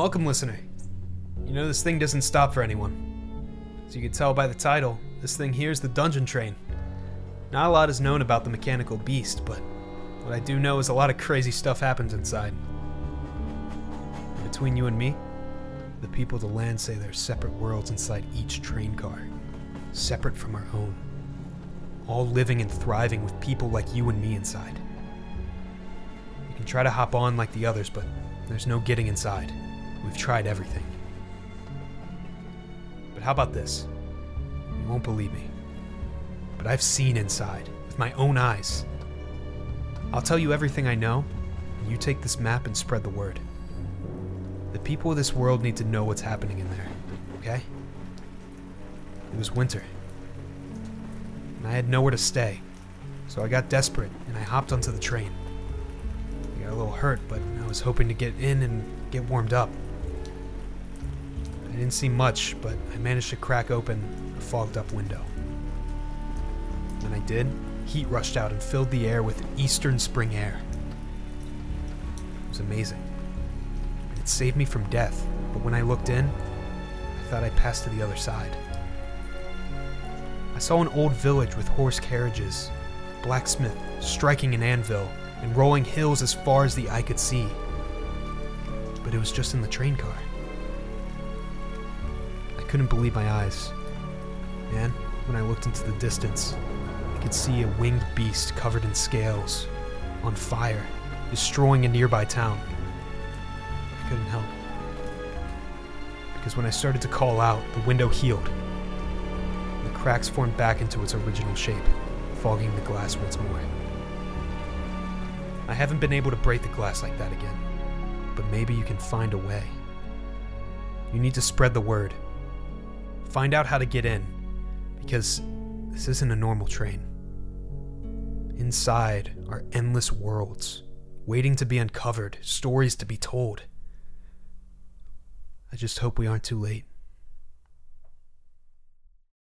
Welcome, listener. You know, this thing doesn't stop for anyone. As you can tell by the title, this thing here is the Dungeon Train. Not a lot is known about the mechanical beast, but what I do know is a lot of crazy stuff happens inside. Between you and me, the people of the land say there are separate worlds inside each train car, separate from our own. All living and thriving with people like you and me inside. You can try to hop on like the others, but there's no getting inside. We've tried everything. But how about this? You won't believe me. But I've seen inside with my own eyes. I'll tell you everything I know, and you take this map and spread the word. The people of this world need to know what's happening in there, okay? It was winter. And I had nowhere to stay, so I got desperate and I hopped onto the train. I got a little hurt, but I was hoping to get in and get warmed up. Didn't see much, but I managed to crack open a fogged up window. When I did, heat rushed out and filled the air with eastern spring air. It was amazing. It saved me from death, but when I looked in, I thought I passed to the other side. I saw an old village with horse carriages, blacksmith striking an anvil, and rolling hills as far as the eye could see. But it was just in the train car. Couldn't believe my eyes. And when I looked into the distance, I could see a winged beast covered in scales, on fire, destroying a nearby town. I couldn't help. Because when I started to call out, the window healed. The cracks formed back into its original shape, fogging the glass once more. I haven't been able to break the glass like that again, but maybe you can find a way. You need to spread the word. Find out how to get in, because this isn't a normal train. Inside are endless worlds, waiting to be uncovered, stories to be told. I just hope we aren't too late.